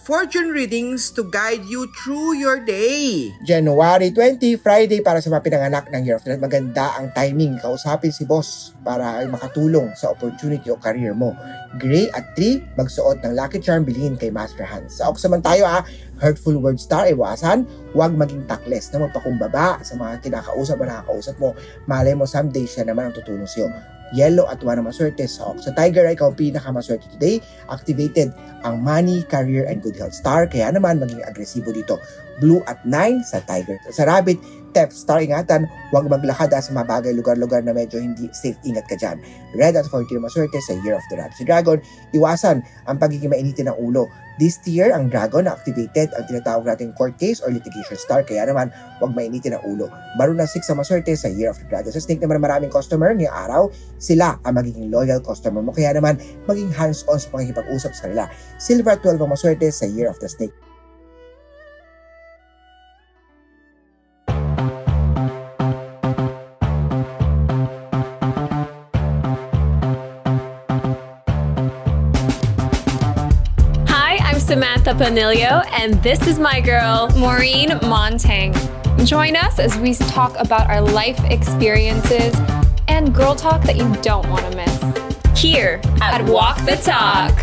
fortune readings to guide you through your day. January 20, Friday para sa mga pinanganak ng Year of the. Maganda ang timing. Kausapin si boss para ay makatulong sa opportunity o career mo. Gray at 3, magsuot ng Lucky Charm, bilhin kay Master Hans. Sa Oksaman tayo ha, hurtful word star, iwasan. Huwag maging takles na magpakumbaba sa mga kinakausap o nakakausap mo. Malay mo someday siya naman ang tutulong sa'yo yellow at 1 ang maswerte sa Ox. Tiger ay ikaw pinakamaswerte today. Activated ang money, career, and good health star. Kaya naman maging agresibo dito. Blue at 9 sa Tiger. Sa Rabbit, Theft star ingatan, huwag maglakad ah, sa mga bagay lugar-lugar na medyo hindi safe. Ingat ka dyan. Red at 14 maswerte sa Year of the Rabbit. Si Dragon, iwasan ang pagiging mainitin ng ulo. This year, ang Dragon na activated ang tinatawag nating court case or litigation star. Kaya naman, huwag mainitin ang ulo. Baro na 6 ang maswerte sa Year of the Dragon. Sa Snake naman maraming customer ngayong araw, sila ang magiging loyal customer mo. Kaya naman, maging hands-on sa pagkikipag-usap sa kanila. Silver at 12 ang maswerte sa Year of the Snake. Samantha Panilio, and this is my girl, Maureen Montang. Join us as we talk about our life experiences and girl talk that you don't want to miss. Here at Walk the Talk.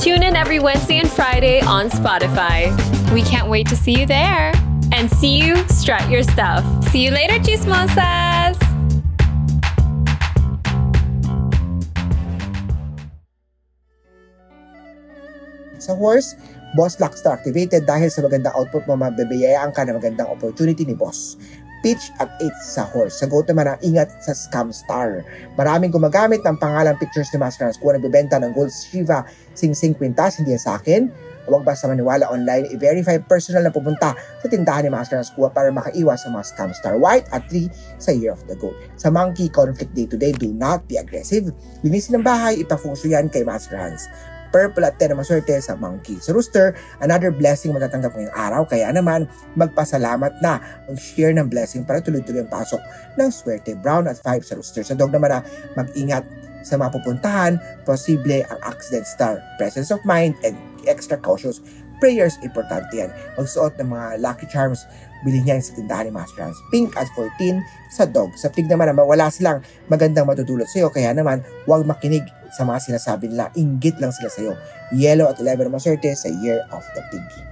Tune in every Wednesday and Friday on Spotify. We can't wait to see you there. And see you strut your stuff. See you later, chismosas! Sa horse, Boss Luck Star activated dahil sa magandang output mo, mabibiyayaan ka ng magandang opportunity ni Boss. Pitch at 8 sa horse. Sa goat naman ang ingat sa Scam Star. Maraming gumagamit ng pangalang pictures ni Master Hans. Kung nagbibenta ng Gold Shiva, Sing Sing Quintas, hindi yan sa akin. Huwag basta maniwala online, i-verify personal na pupunta sa tindahan ni Master Hans Kuha para makaiwas sa mga scam star. White at 3 sa Year of the Goat. Sa Monkey Conflict Day to Day, do not be aggressive. Linisin ng bahay, ipafuso yan kay Master Hans purple at 10 na maswerte sa monkey. Sa rooster, another blessing matatanggap ngayong araw. Kaya naman, magpasalamat na ang share ng blessing para tuloy-tuloy ang pasok ng swerte. Brown at 5 sa rooster. Sa dog naman na mag-ingat sa mga pupuntahan, posible ang accident star. Presence of mind and extra cautious prayers, importante yan. Magsuot ng mga lucky charms, bilhin niya sa tindahan ni Master Hans. Pink at 14 sa dog. Sa pig naman wala silang magandang matutulot sa'yo. Kaya naman, huwag makinig sa mga sinasabi nila. Inggit lang sila sa'yo. Yellow at 11 na maswerte sa Year of the Pig.